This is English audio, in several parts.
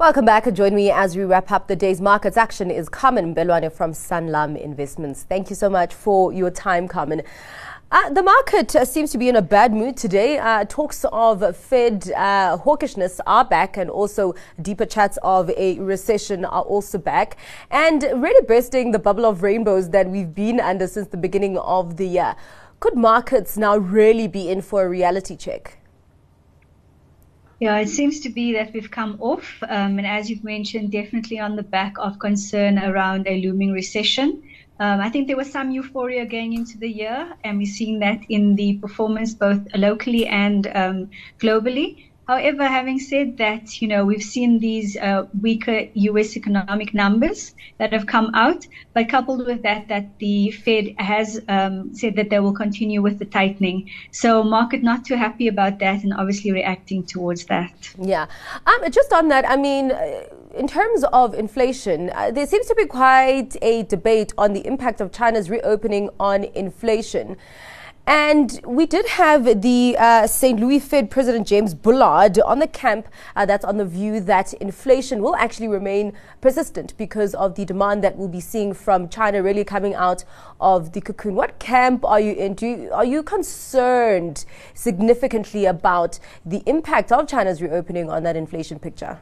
Welcome back. Join me as we wrap up the day's markets. Action is Carmen Belwane from Sanlam Investments. Thank you so much for your time, Carmen. Uh, the market uh, seems to be in a bad mood today. Uh, talks of Fed uh, hawkishness are back, and also deeper chats of a recession are also back, and really bursting the bubble of rainbows that we've been under since the beginning of the year. Could markets now really be in for a reality check? Yeah, it seems to be that we've come off, um, and as you've mentioned, definitely on the back of concern around a looming recession. Um, I think there was some euphoria going into the year, and we're seeing that in the performance both locally and um, globally. However, having said that, you know, we've seen these uh, weaker U.S. economic numbers that have come out, but coupled with that, that the Fed has um, said that they will continue with the tightening. So, market not too happy about that, and obviously reacting towards that. Yeah, um, just on that, I mean. Uh, in terms of inflation, uh, there seems to be quite a debate on the impact of China's reopening on inflation. And we did have the uh, St. Louis Fed President James Bullard on the camp uh, that's on the view that inflation will actually remain persistent because of the demand that we'll be seeing from China really coming out of the cocoon. What camp are you in? You, are you concerned significantly about the impact of China's reopening on that inflation picture?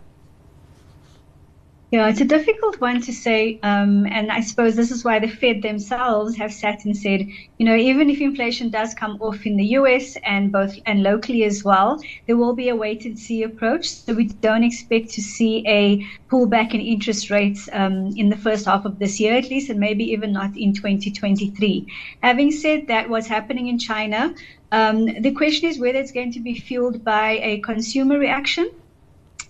Yeah, it's a difficult one to say. Um, and I suppose this is why the Fed themselves have sat and said, you know, even if inflation does come off in the US and both and locally as well, there will be a wait and see approach. So we don't expect to see a pullback in interest rates um, in the first half of this year, at least, and maybe even not in 2023. Having said that, what's happening in China, um, the question is whether it's going to be fueled by a consumer reaction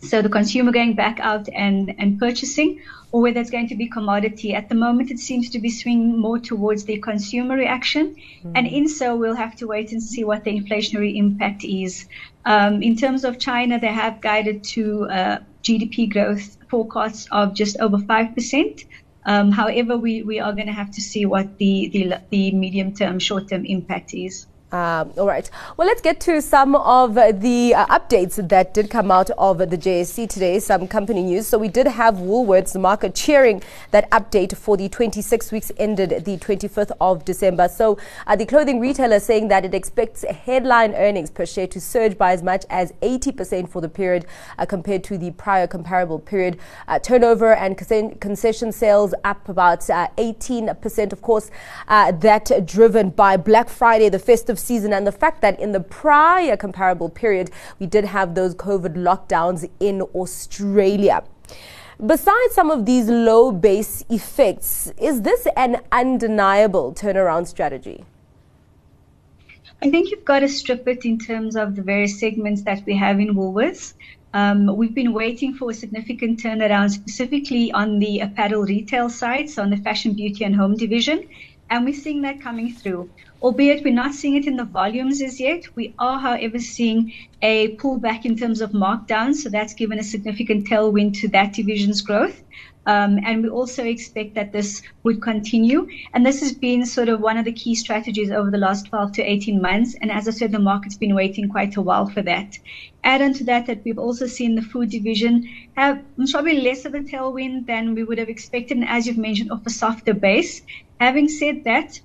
so the consumer going back out and, and purchasing, or whether it's going to be commodity. At the moment, it seems to be swinging more towards the consumer reaction. Mm. And in so, we'll have to wait and see what the inflationary impact is. Um, in terms of China, they have guided to uh, GDP growth forecasts of just over 5%. Um, however, we, we are going to have to see what the, the, the medium term, short term impact is. Um, all right. Well, let's get to some of the uh, updates that did come out of the JSE today, some company news. So we did have Woolworths, the market cheering that update for the 26 weeks ended the 25th of December. So uh, the clothing retailer saying that it expects headline earnings per share to surge by as much as 80% for the period uh, compared to the prior comparable period. Uh, turnover and concession sales up about 18%, uh, of course, uh, that driven by Black Friday, the festive festive season and the fact that in the prior comparable period, we did have those COVID lockdowns in Australia. Besides some of these low base effects, is this an undeniable turnaround strategy? I think you've got to strip it in terms of the various segments that we have in Woolworths. Um, we've been waiting for a significant turnaround, specifically on the apparel retail side, so on the fashion, beauty, and home division and we're seeing that coming through. Albeit we're not seeing it in the volumes as yet, we are, however, seeing a pullback in terms of markdowns. So that's given a significant tailwind to that division's growth. Um, and we also expect that this would continue. And this has been sort of one of the key strategies over the last 12 to 18 months. And as I said, the market's been waiting quite a while for that. Add on to that, that we've also seen the food division have probably less of a tailwind than we would have expected. And as you've mentioned, off a softer base. Having said that,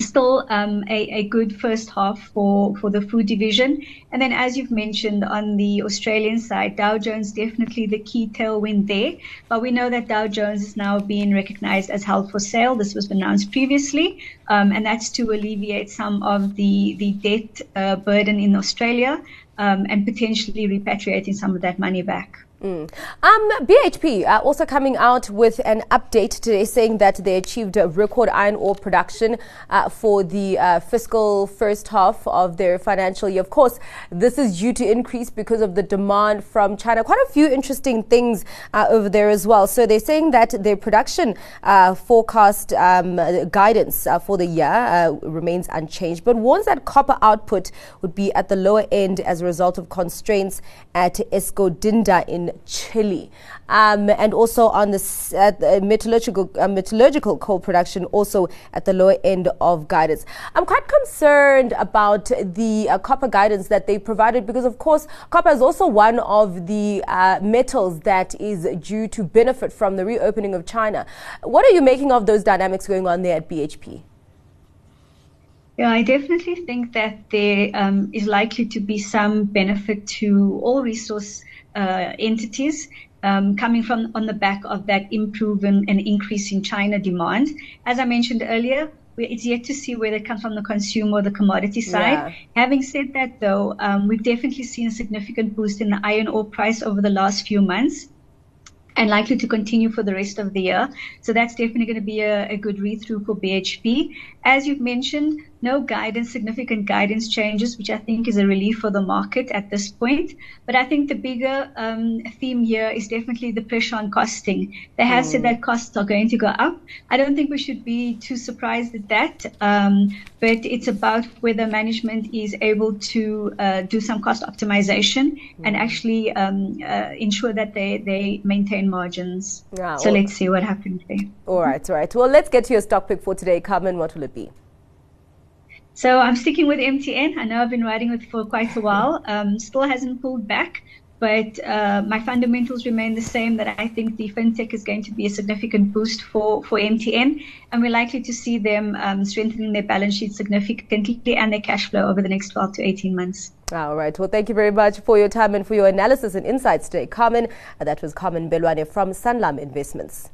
still um, a, a good first half for, for the food division. And then, as you've mentioned, on the Australian side, David Jones definitely the key tailwind there. But we know that David Jones is now being recognized as held for sale. This was announced previously, um, and that's to alleviate some of the, the debt uh, burden in Australia um, and potentially repatriating some of that money back. Mm. Um, BHP also coming out with an update today saying that they achieved a record iron ore production uh, for the uh, fiscal first half of their financial year. Of course, this is due to increase because of the demand from China. Quite a few interesting things uh, over there as well. So they're saying that their production uh, forecast um, guidance uh, for the year remains unchanged, but warns that copper output would be at the lower end as a result of constraints at Escondida in Chile, um, and also on the, uh, metallurgical uh, metallurgical coal production also at the lower end of guidance. I'm quite concerned about the uh, copper guidance that they provided because, of course, copper is also one of the uh, metals that is due to benefit from the reopening of China. What are you making of those dynamics going on there at BHP? Yeah, I definitely think that there um, is likely to be some benefit to all resource uh, entities um, coming from on the back of that improving and increase in China demand. As I mentioned earlier, it's yet to see whether it comes from the consumer or the commodity side. Yeah. Having said that, though, um, we've definitely seen a significant boost in the iron ore price over the last few months and likely to continue for the rest of the year. So that's definitely going to be a, a good read through for BHP. As you've mentioned, no guidance, significant guidance changes, which I think is a relief for the market at this point. But I think the bigger um, theme here is definitely the pressure on costing. They have mm. said that costs are going to go up. I don't think we should be too surprised at that. Um, but it's about whether management is able to uh, do some cost optimization mm. and actually um, uh, ensure that they, they maintain margins. Yeah, so well, let's see what happens there. All right, all right. Well, let's get to your stock pick for today. Carmen, what will it be? So I'm sticking with MTN. I know I've been riding with for quite a while. Um, still hasn't pulled back, but uh, my fundamentals remain the same. That I think the fintech is going to be a significant boost for for MTN, and we're likely to see them um, strengthening their balance sheet significantly and their cash flow over the next 12 to 18 months. All right. Well, thank you very much for your time and for your analysis and insights today, Carmen. that was Carmen Belwane from Sanlam Investments.